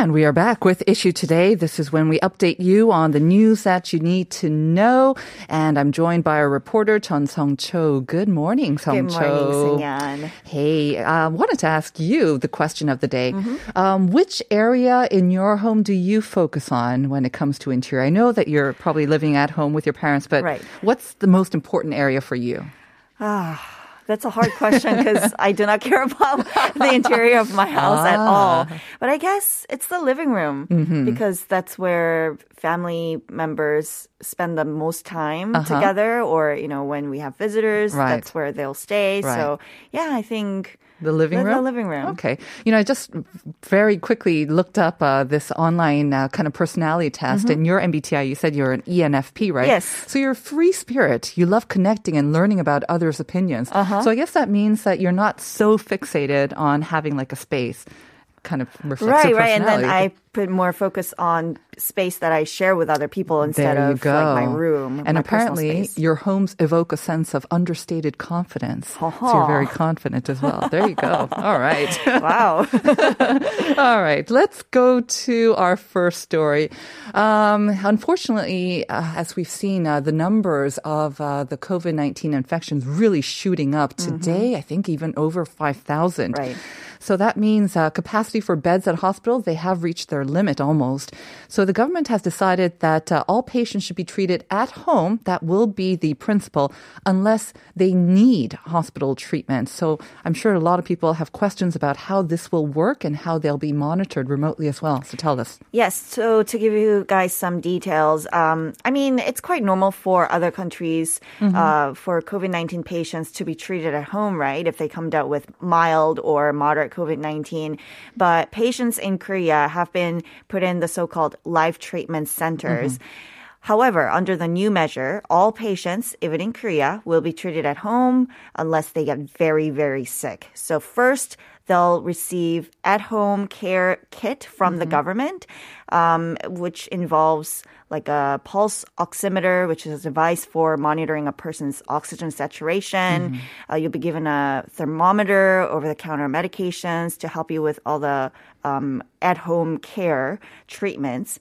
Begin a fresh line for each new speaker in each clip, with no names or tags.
And we are back with Issue Today. This is when we update you on the news that you need to know. And I'm joined by our reporter, Chun Song Cho. Good morning, Song
Good
Cho.
morning, Sunyan.
Hey, I uh, wanted to ask you the question of the day. Um, which area in your home do you focus on when it comes to interior? I know that you're probably living at home with your parents, but
Right.
what's the most important area for you?
That's a hard question because I do not care about the interior of my house at ah. all. But I guess it's the living room mm-hmm. because that's where family members spend the most time uh-huh. together or, you know, when we have visitors,
Right.
that's where they'll stay.
Right.
So, yeah, I think
The living
The-
room?
the living room.
Okay. You know, I just very quickly looked up uh, this online uh, kind of personality test, and your MBTI, you said you're an ENFP, right?
Mm-hmm. Yes.
So you're a free spirit. You love connecting and learning about others' opinions.
Uh-huh.
So I guess that means that you're not so fixated on having like a space kind of reflects
right, right. And then. I put more focus on space that I share with other people instead of
go.
like my room.
And
my
apparently, your homes evoke a sense of understated confidence. So
Ha-ha.
you're very confident as well. There you go. All right.
wow.
All right, let's go to our first story. Um, unfortunately, uh, as we've seen, uh, the numbers of uh, the COVID 19 infections really shooting up today, I think even over 5,000.
Right.
So that means uh, capacity for beds at hospitals, they have reached their limit almost. So the government has decided that uh, all patients should be treated at home. That will be the principle unless they need hospital treatment. So I'm sure a lot of people have questions about how this will work and how they'll be monitored remotely as well. So tell us.
Yes, so to give you guys some details, um, I mean, it's quite normal for other countries uh, for COVID 19 patients to be treated at home, right? If they come down with mild or moderate COVID 19. But patients in Korea have been put in the so called live treatment centers. Mm-hmm. However, under the new measure, all patients, even in Korea, will be treated at home unless they get very, very sick. So first, they'll receive at-home care kit from the government, um, which involves like a pulse oximeter, which is a device for monitoring a person's oxygen saturation. Uh, you'll be given a thermometer, over-the-counter medications to help you with all the um, at-home care treatments.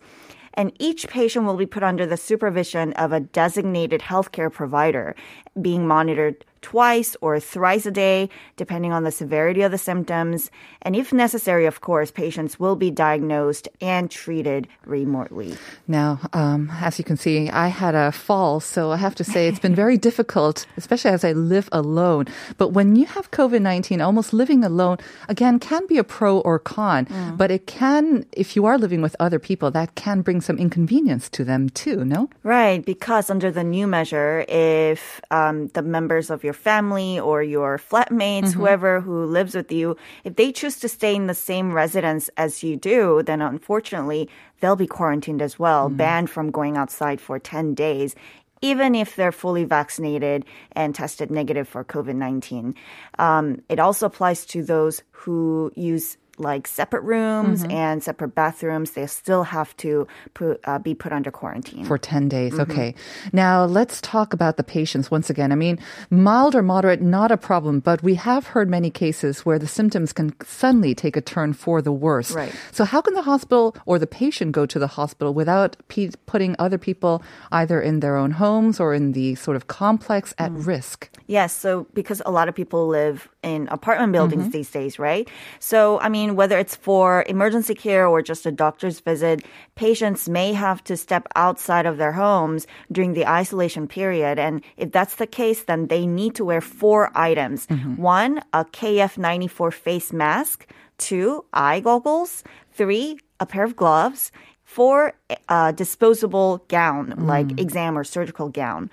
And each patient will be put under the supervision of a designated healthcare provider, being monitored twice or thrice a day, depending on the severity of the symptoms. And if necessary, of course, patients will be diagnosed and treated remotely.
Now, um, as you can see, I had a fall, so I have to say it's been very difficult, especially as I live alone. But when you have COVID 19, almost living alone, again, can be a pro or con. But it can, if you are living with other people, that can bring some inconvenience to them too, no?
Right, because under the new measure, if um, the members of your family or your flatmates, whoever who lives with you, if they choose to stay in the same residence as you do, then unfortunately they'll be quarantined as well, banned from going outside for 10 days. Even if they're fully vaccinated and tested negative for COVID 19. Um, it also applies to those who use like separate rooms mm-hmm. and separate bathrooms. They still have to put, uh, be put under quarantine.
For 10 days. Mm-hmm. Okay. Now let's talk about the patients once again. I mean, mild or moderate, not a problem, but we have heard many cases where the symptoms can suddenly take a turn for the worse.
Right.
So how can the hospital or the patient go to the hospital without pe- putting other people either in their own homes or in the sort of complex at mm. risk?
Yes, so because a lot of people live in apartment buildings mm-hmm. these days, right? So, I mean, whether it's for emergency care or just a doctor's visit, patients may have to step outside of their homes during the isolation period. And if that's the case, then they need to wear four items. Mm-hmm. One, a KF94 face mask. Two, eye goggles. Three, a pair of gloves. Four, eh, a disposable gown, like mm. exam or surgical gown.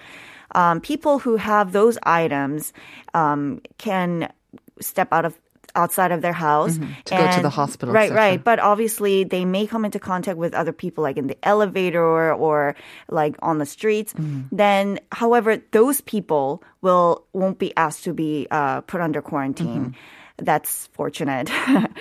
Um, people who have those items um, can step out of outside of their house
Mm-hmm. To go to the hospital,
Right, right. But obviously, they may come into contact with other people, like in the elevator or, or like on the streets.
Mm-hmm.
Then, however, those people will won't be asked to be uh, put under quarantine.
Mm-hmm.
That's fortunate.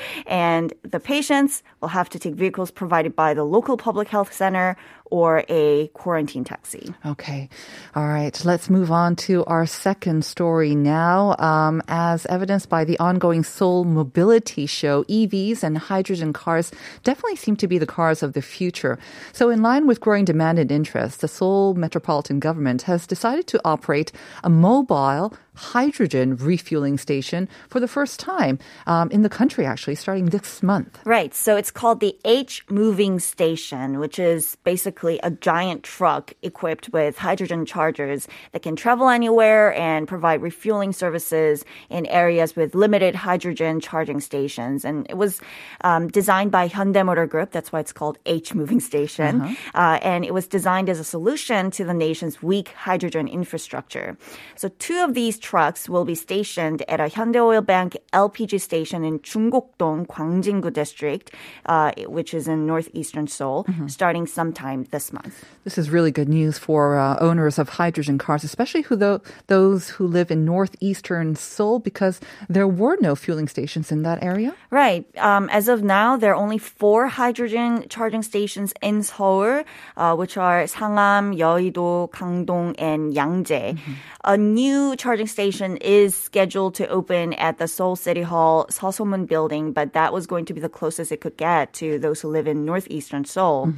and the patients will have to take vehicles provided by the local public health center or a quarantine taxi.
Okay. All right. Let's move on to our second story now. Um, as evidenced by the ongoing Seoul Mobility Show, EVs and hydrogen cars definitely seem to be the cars of the future. So, in line with growing demand and interest, the Seoul metropolitan government has decided to operate a mobile hydrogen refueling station for the first time um, in the country, actually, starting this month.
Right. So it's called the H Moving Station, which is basically a giant truck equipped with hydrogen chargers that can travel anywhere and provide refueling services in areas with limited hydrogen charging stations. And it was um, designed by Hyundai Motor Group. That's why it's called H Moving Station. Uh, and it was designed as a solution to the nation's weak hydrogen infrastructure. So two of these trucks will be stationed at a Hyundai Oil Bank LPG station in Junggokdong, Gwangjin-gu district, uh, which is in northeastern Seoul, starting sometime this month.
This is really good news for uh, owners of hydrogen cars, especially who tho- those who live in northeastern Seoul, because there were no fueling stations in that area.
Right. Um, as of now, there are only four hydrogen charging stations in Seoul, uh, which are Sangam, Yeouido, Gangdong, and Yangjae. A new charging station is scheduled to open at the Seoul City Hall Seosomun building, but that was going to be the closest it could get to those who live in northeastern Seoul.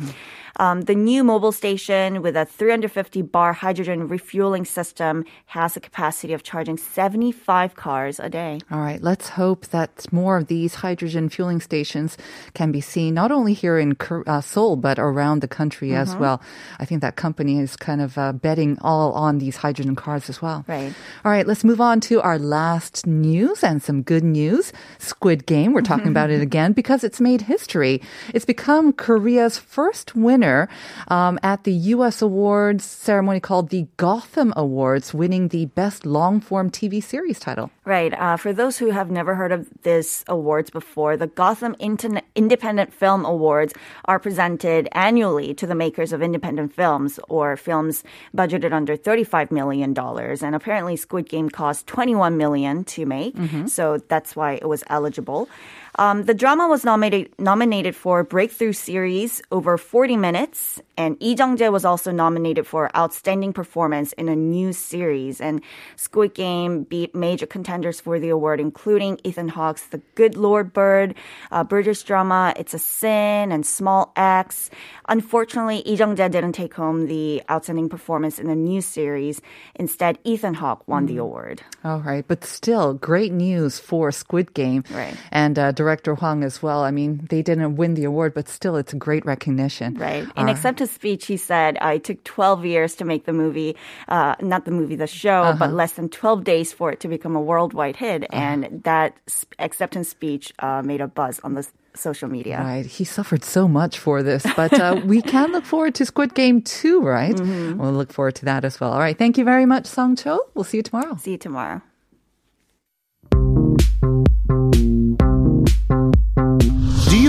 Um, the new mobile station with a 350 bar hydrogen refueling system has a capacity of charging 75 cars a day.
All right, let's hope that more of these hydrogen fueling stations can be seen not only here in uh, Seoul but around the country as well. I think that company is kind of uh, betting all on these hydrogen cars as well.
Right.
All right, let's move on to our last news and some good news. Squid Game, we're talking about it again because it's made history. It's become Korea's first winner um, at the U.S. awards ceremony called the Gotham Awards, winning the best long form TV series title.
Right. Uh, for those who have never heard of this awards before, the Gotham Internet Independent Film Awards are presented annually to the makers of independent films or films budgeted under $35 million. And apparently Squid Game cost 21 million to make. Mm-hmm. So that's why it was eligible. Um, the drama was nominated nominated for Breakthrough Series over 40 minutes, and Lee Jung-jae was also nominated for Outstanding Performance in a New Series. And Squid Game beat major contenders for the award, including Ethan Hawke's The Good Lord Bird, uh, British drama It's a Sin, and Small Axe. Unfortunately, Lee Jung-jae didn't take home the Outstanding Performance in a New Series. Instead, Ethan Hawke won the award.
All right, but still, great news for Squid Game.
Right.
And uh, director Hwang as well. I mean, they didn't win the award, but still, it's a great recognition.
Right. In acceptance speech, he said, "I took 12 years to make the movie, uh, not the movie, the show, but less than 12 days for it to become a worldwide hit." And that acceptance speech uh, made a buzz on the social media.
Right. He suffered so much for this, but uh, we can look forward to Squid Game 2, right?
Mm-hmm.
We'll look forward to that as well. All right. Thank you very much, Song Cho. We'll see you tomorrow.
See you tomorrow.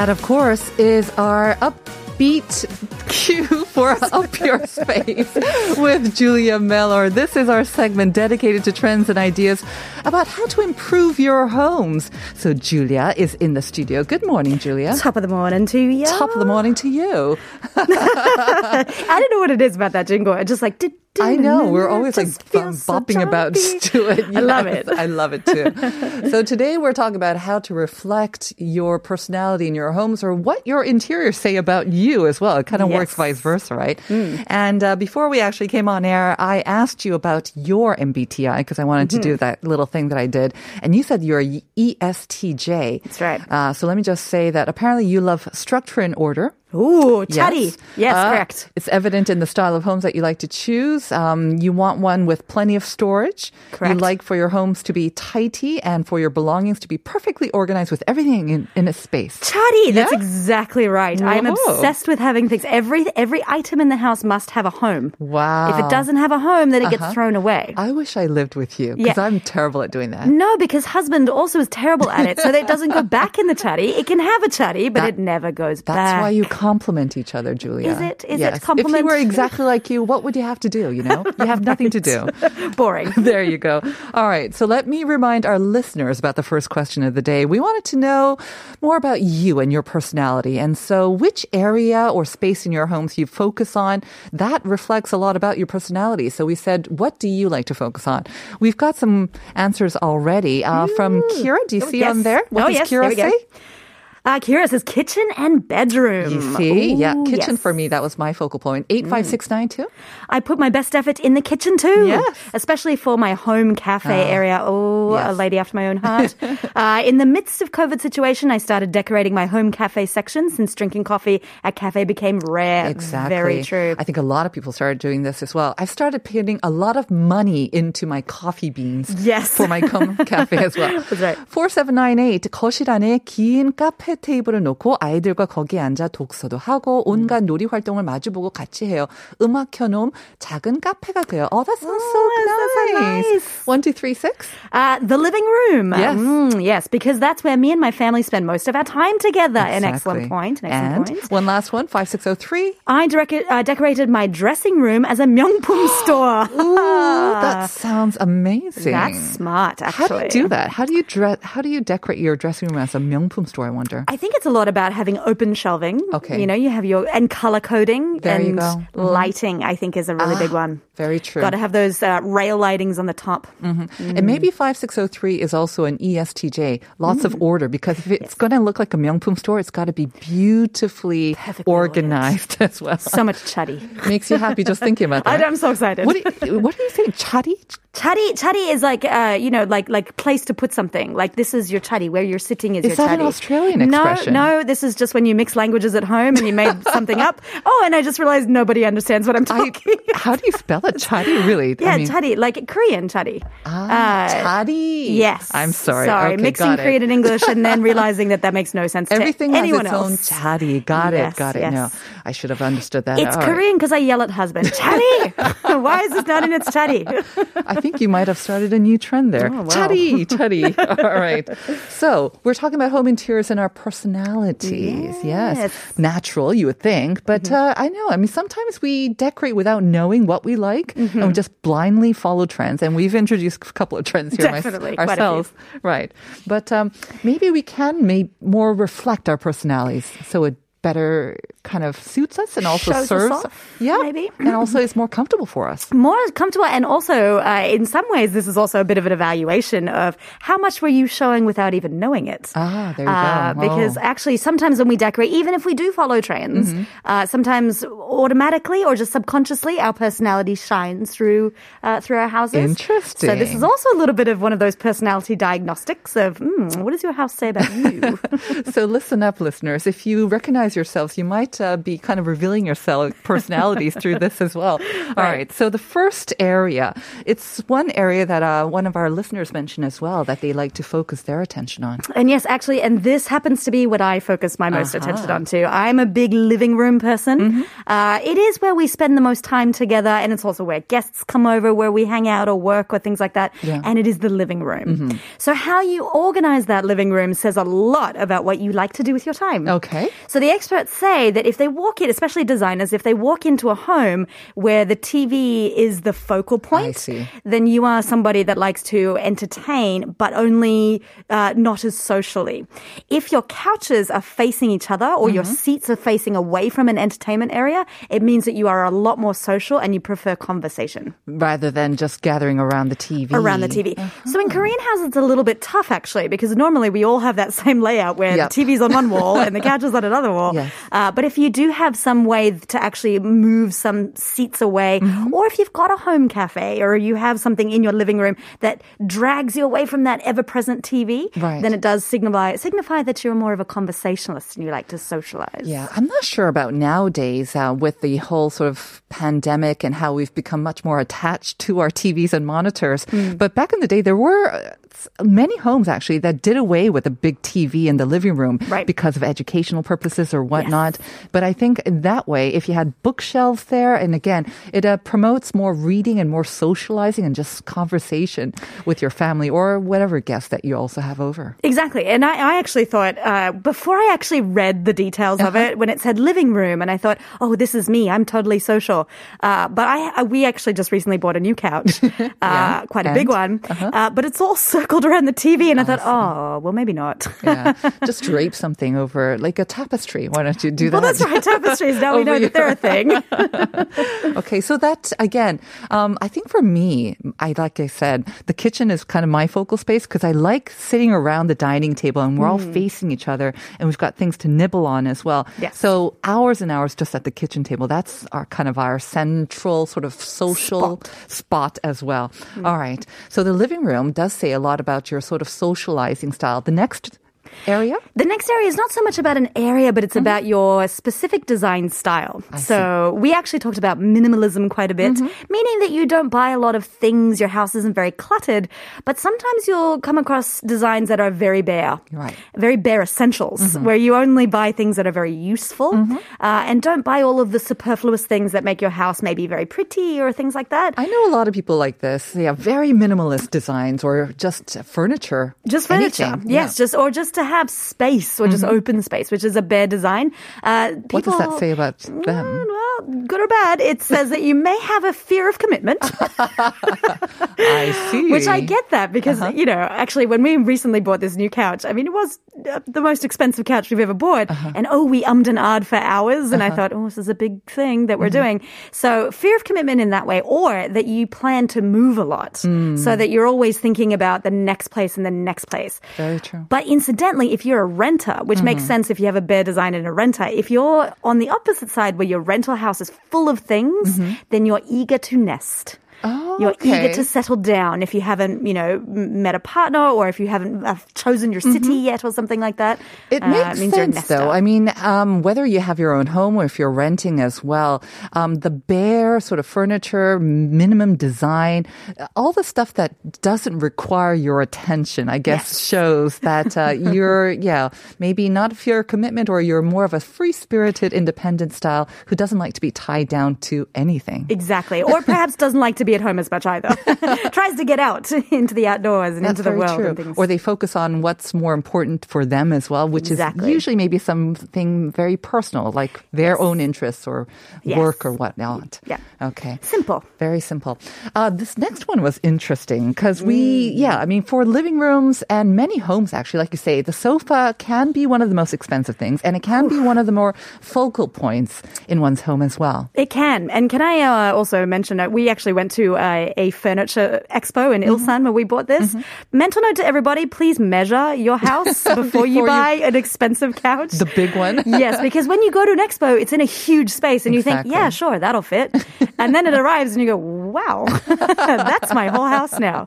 That, of course, is our upbeat cue for Up Your Space with Julia Mellor. This is our segment dedicated to trends and ideas about how to improve your homes. So, Julia is in the studio. Good morning, Julia.
Top of the morning to you.
Top of the morning to you.
I don't know what it is about that jingle. I just like, did,
I know. We're always like
Just feels
bop-
so
bopping about to it.
I love it.
I love it too. so today we're talking about how to reflect your personality in your homes or what your interiors say about you as well. It kind of works
Yes. Hmm.
vice versa, right? And uh, before we actually came on air, I asked you about your MBTI because I wanted
Mm-hmm.
to do that little thing that I did. And you said you're ESTJ.
That's right.
Uh, so let me just say that apparently you love structure and order.
Ooh, chatty. Yes,
Uh,
correct.
It's evident in the style of homes that you like to choose. Um, you want one with plenty of storage.
Correct.
You like for your homes to be tidy and for your belongings to be perfectly organized with everything in, in a space.
Chatty. That's exactly right. I'm obsessed with having things. Every every item in the house must have a home.
Wow.
If it doesn't have a home, then it gets
Uh-huh.
thrown away.
I wish I lived with you because
Yeah.
I'm terrible at doing that.
No, because husband also is terrible at it, so that it doesn't go back in the chatty. It can have a chatty, but
That-
it never goes
That's
back.
That's why you complement each other, Julia.
Is it? Is it
yes. If
compliment?
you were exactly like you, what would you have to do? You know, you have nothing to do.
boring.
There you go. All right. So let me remind our listeners about the first question of the day. We wanted to know more about you and your personality. And so which area or space in your homes you focus on, that reflects a lot about your personality. So we said, what do you like to focus on? We've got some answers already uh, from Kira. Do you see
yes.
on there? What
Oh,
does
yes,
Kira
we go.
say?
Uh, Kira says kitchen and bedroom.
You see? yeah.
Ooh,
Kitchen
yes.
for me, that was my focal point. 85692.
I put my best effort in the kitchen too.
Yes.
Especially for my home cafe area. Oh, a
yes.
lady after my own heart. uh, in the midst of COVID situation, I started decorating my home cafe section since drinking coffee at cafe became rare.
Exactly.
Very true.
I think a lot of people started doing this as well. I've started putting a lot of money into my coffee beans.
Yes.
For my com- cafe as well.
That's right.
4798 거실 안에 긴 카페 테이블을 놓고 아이들과 거기에 앉아 독서도 하고 온갖 놀이 활동을 마주보고 같이 해요. 음악 켜놓음 작은 카페가 돼요. Oh, that sounds so
that's so
nice.
nice.
One, two, three, six.
Uh, the living room.
Yes.
Mm, yes, because that's where me and my family spend most of our time together. An excellent
Exactly.
point. An excellent
and
point.
one last one, 5603.
I direct, uh, decorated my dressing room as a 명품 store.
Ooh, that sounds amazing.
That's smart,
How
actually.
do you do that? How do you dress? How do you decorate your dressing room as a 명품 store? I wonder.
I think it's a lot about having open shelving.
Okay.
You know, you have your, and color coding
There
and.
Mhm.
lighting, I think is a really big
Ah,
one.
Very true.
Got to have those uh, rail lightings on the top.
And maybe 5603 is also an ESTJ. Lots of order because if it's going to look like a 명품 store, it's got to be beautifully
Perfectly
organized as well.
So much chatty.
Makes you happy just thinking about
I,
that.
I'm so excited.
What do you, what do you think? Chatty?
Chatty, chatty is like, uh, you know, like like place to put something. Like this is your chatty. Where you're sitting is,
Is
your
that an. Australian expression?
No, this is just when you mix languages at home and you made something up. Oh, and I just realized nobody understands what I'm
I,
talking.
how do you spell it? Chatty? Really?
yeah,
I mean,
like Korean chatty.
Ah,
Uh. Yes.
I'm sorry.
Sorry,
Okay,
mixing. Korean and English and then realizing that that makes no sense
Everything
to
has
anyone
its
else.
own. Got
Yes,
it. Got it.
yes.
No, I should have understood that.
It's
All right.
Korean because I yell at husband. Chatty! Why is this not in its chatty?
I think you might have started a new trend there.
Oh, wow.
All right. So we're talking about home interiors in our personalities. Yes.
Yes. Mm-hmm.
Natural, you would think. But uh, I know, I mean, sometimes we decorate without knowing what we like and
Mm-hmm.
we just blindly follow trends. And we've introduced a couple of trends here
Definitely, few.
ourselves. Right. But um, maybe we can make more reflect our personalities so it better kind of suits us and also
Shows us
serves.
off,
yeah.
maybe.
And also is more comfortable for us.
more comfortable and also uh, in some ways this is also a bit of an evaluation of how much were you showing without even knowing it
Ah, there you
Uh,
go.
because actually sometimes when we decorate even if we do follow trends
Mm-hmm.
uh, sometimes automatically or just subconsciously our personality shines through uh, through our houses interesting so this is also a little bit of one of those personality diagnostics of hmm, what does your house say about you
so listen up, listeners. If you recognize yourselves, you might uh, be kind of revealing yourself personalities through this as well. All right. So the first area, it's one area that uh, one of our listeners mentioned as well that they like to focus their attention on.
And yes, actually, and this happens to be what I focus my most
Uh-huh.
attention on too. I'm a big living room person.
Mm-hmm.
Uh, it is where we spend the most time together, and it's also where guests come over, where we hang out or work or things like that.
Yeah.
And it is the living room. So how you organize that living room says a lot about what you like to do with your time.
Okay.
So the experts say that if they walk in, especially designers, if they walk into a home where the TV is the focal point, then you are somebody that likes to entertain, but only uh, not as socially. If your couches are facing each other or your seats are facing away from an entertainment area, it means that you are a lot more social and you prefer conversation
Rather than just gathering around the TV.
around the TV. So in Korean houses, it's a little bit tough actually, because normally we all have that same layout where
Yep.
the TV's on one wall and the couch is on another wall.
Yes.
Uh, but if you do have some way to actually move some seats away,
Mm-hmm.
or if you've got a home cafe or you have something in your living room that drags you away from that ever-present TV,
Right.
then it does signify signify that you're more of a conversationalist and you like to socialize.
Yeah, I'm not sure about nowadays uh, with the whole sort of pandemic and how we've become much more attached to our TVs and monitors.
Hmm.
But back in the day, there were uh, many homes actually that did away with a big TV in the living room
Right.
because of educational purposes or whatnot. But I think in that way, if you had bookshelves there, and again, it uh, promotes more reading and more socializing and just conversation with your family or whatever guests that you also have over.
Exactly. And I, I actually thought, uh, before I actually read the details of it, when it said living room, and I thought, oh, this is me. I'm totally social. Uh, but I, I, we actually just recently bought a new couch, uh, quite a big one. Uh, but it's all circled around the TV. And I thought, oh, well, maybe not.
Yeah, just drape something over like a tapestry. Why don't you do that?
well,
that?
that's right. Tapestries. Now we know that they're a thing.
Okay, so that again, um, I think for me, I like I said, the kitchen is kind of my focal space because I like sitting around the dining table and we're all facing each other and we've got things to nibble on as well.
Yes.
So hours and hours just at the kitchen table. That's our kind of our central sort of social spot, as well. All right. So the living room does say a lot about your sort of socializing style. The next area.
The next area is not so much about an area, but it's about your specific design style. so we actually talked about minimalism quite a bit, meaning that you don't buy a lot of things, your house isn't very cluttered, but sometimes you'll come across designs that are very bare.
Right.
Very bare essentials, where you only buy things that are very useful uh, and don't buy all of the superfluous things that make your house maybe very pretty or things like that.
I know a lot of people like this. They have very minimalist designs or just furniture.
Just furniture,
Anything.
yes,
Yeah. Mm-hmm.
just or just to have space or just open space, which is a bare design. Uh,
What does that
people-
say about
Mm,
them?
Well, good or bad, it says that you may have a fear of commitment,
I see.
which I get that because,
Uh-huh.
you know, actually, when we recently bought this new couch, I mean, it was uh, the most expensive couch we've ever bought.
Uh-huh.
And oh, we ummed and ahed for hours. And I thought, oh, this is a big thing that we're
Mm-hmm.
doing. So, fear of commitment in that way, or that you plan to move a lot
Mm.
so that you're always thinking about the next place and the next place.
Very true.
But incidentally, if you're a renter, which makes
Mm-hmm.
sense if you have a bare design and a renter, if you're on the opposite side where your rental house is full of things, then you're eager to nest.
Mm-hmm. Oh,
You're
okay.
eager to settle down if you haven't, you know, met a partner or if you haven't uh, chosen your city yet or something like that.
It
Uh,
makes
means
sense, though. I mean, um, whether you have your own home or if you're renting as well, um, the bare sort of furniture, minimum design, uh, all the stuff that doesn't require your attention, I guess, shows that uh, you're, yeah, maybe not of your commitment or you're more of a free spirited, independent style who doesn't like to be tied down to anything.
Exactly. Or perhaps doesn't like to be at home as much either. Tries to get out into the outdoors and
That's
into the world and things.
Or they focus on what's more important for them as well, which
Exactly.
is usually maybe something very personal, like their own interests or
Yes.
work or whatnot.
Yeah.
Okay.
Simple.
Very simple. Uh, this next one was interesting because we, yeah, I mean, for living rooms and many homes, actually, like you say, the sofa can be one of the most expensive things and it can be one of the more focal points in one's home as well.
It can. And can I uh, also mention that we actually went to a, a furniture expo in Ilsan mm-hmm. where we bought this. Mm-hmm. Mental note to everybody, please measure your house before, you
Before you-
buy an expensive couch.
The big one.
yes, because when you go to an expo, it's in a huge space and you think, yeah, sure, that'll fit. And then it arrives and you go, wow, that's my whole house now.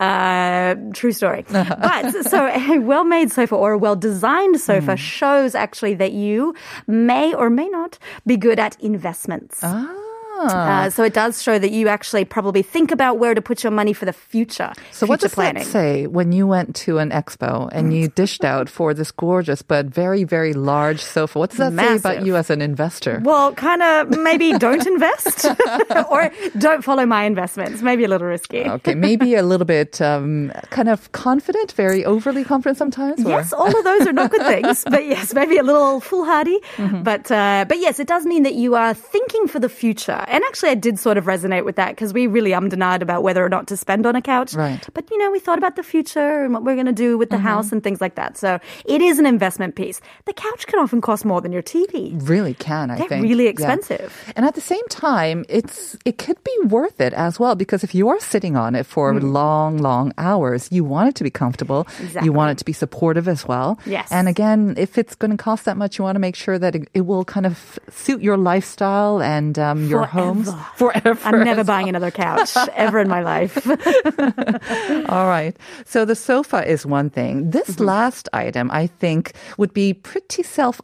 Uh, true story. Uh-huh. But so a well made sofa or a well designed sofa mm. shows actually that you may or may not be good at investments. Ah. Uh, so it does show that you actually probably think about where to put your money for the future.
So what
future
does
planning.
that say when you went to an expo and you dished out for this gorgeous but very, very large sofa? What does that say about you as an investor?
Well, kind of maybe don't invest or don't follow my investments. Maybe a little risky.
Okay, maybe a little bit um, kind of confident, very overly confident sometimes. or-
Yes, all of those are not good things. But yes, maybe a little foolhardy.
Mm-hmm.
But uh, but yes, it does mean that you are thinking for the future. And actually, I did sort of resonate with that because we really ummed and ahed about whether or not to spend on a couch.
Right. Mm-hmm.
But you know, we thought about the future and what we're going to do with the house and things like that. So it is an investment piece. The couch can often cost more than your TV.
really can, I
They're
think.
really
Yeah.
expensive.
And at the same time, it's it could be worth it as well because if you are sitting on it for long, long hours, you want it to be comfortable.
Exactly.
You want it to be supportive as well.
Yes.
And again, if it's going to cost that much, you want to make sure that it, it will kind of suit your lifestyle and um, your homes forever.
I'm never buying another couch ever in my life.
All right. So the sofa is one thing. This
Mm-hmm.
last item, I think, would be pretty self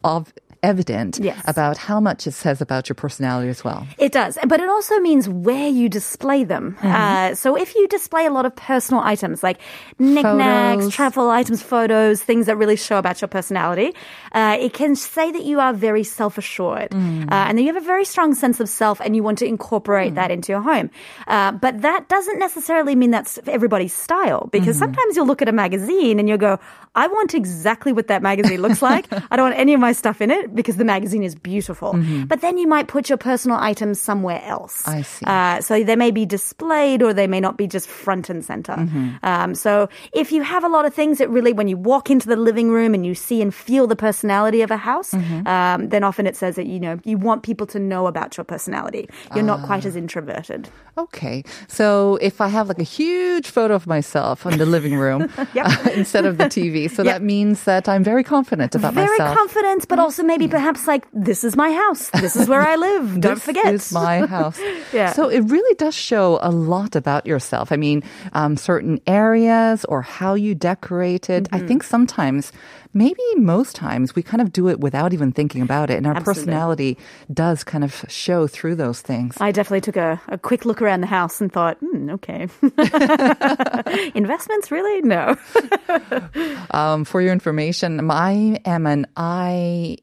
evident
Yes.
about how much it says about your personality as well.
It does, but it also means where you display them.
Mm-hmm.
Uh, so if you display a lot of personal items like knickknacks,
Photos.
travel items, photos, things that really show about your personality, uh, it can say that you are very self-assured
Mm.
uh, and that you have a very strong sense of self and you want to
Mm.
incorporate that into your home. Uh, but that doesn't necessarily mean that's everybody's style because
Mm-hmm.
sometimes you'll look at a magazine and you'll go, I want exactly what that magazine looks like. I don't want any of my stuff in it because the magazine is beautiful. But then you might put your personal items somewhere else.
Mm-hmm. I see.
Uh, so they may be displayed or they may not be just front and center.
Mm-hmm.
Um, so if you have a lot of things that really, when you walk into the living room and you see and feel the personality of a house,
Mm-hmm.
um, then often it says that, you know, you want people to know about your personality. You're not quite
Ah.
as introverted.
Okay. So if I have like a huge photo of myself in the living room instead of the TV, so that means that I'm very confident about
Very
myself.
Very confident, but also maybe perhaps like, this is my house. This is where I live. Don't
this
forget.
is my house.
Yeah.
So it really does show a lot about yourself. I mean, um, certain areas or how you decorated.
Mm-hmm.
I think sometimes, maybe most times, we kind of do it without even thinking about it, and our
Absolutely.
personality does kind of show through those things.
I definitely took a, a quick look around the house and thought, hmm, okay. Investments, really? No.
Um, for your information, I am an ISFP.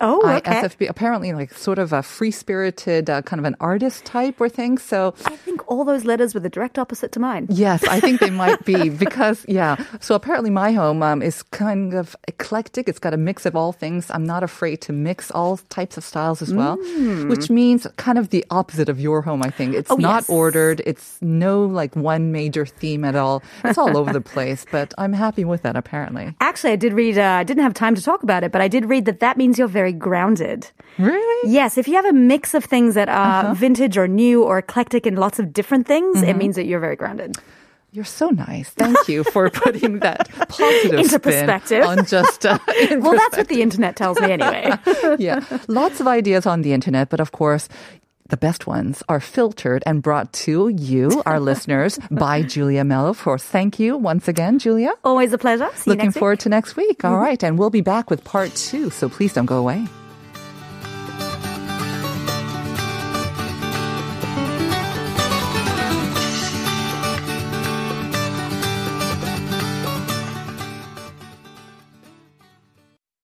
Oh, okay.
ISFP. Apparently, like sort of a free spirited, uh, kind of an artist type or thing. So,
I think all those letters were the direct opposite to mine.
Yes, I think they might be because yeah. So apparently my home um, is kind of eclectic. It's got a mix of all things. I'm not afraid to mix all types of styles as well, mm. which means kind of the opposite of your home. I think it's
Oh,
not
yes.
ordered. It's no like one major theme at all. It's all over the place, but I'm happy with that. Apparently,
Actually, I did read, uh, I didn't have time to talk about it, but I did read that that means you're very grounded.
really.
Yes, if you have a mix of things that are uh-huh. vintage or new or eclectic and lots of different things, it mm-hmm. means that you're very grounded.
You're so nice. Thank you for putting that positive
Into
spin
perspective.
on just. Uh,
Well, that's what the internet tells me anyway.
yeah, lots of ideas on the internet, but of course, the best ones are filtered and brought to you, our listeners, by Julia Mellor. For thank you once again, Julia.
Always a pleasure. See you
Looking
next week.
forward to next week. All right, and we'll be back with part two, so please don't go away.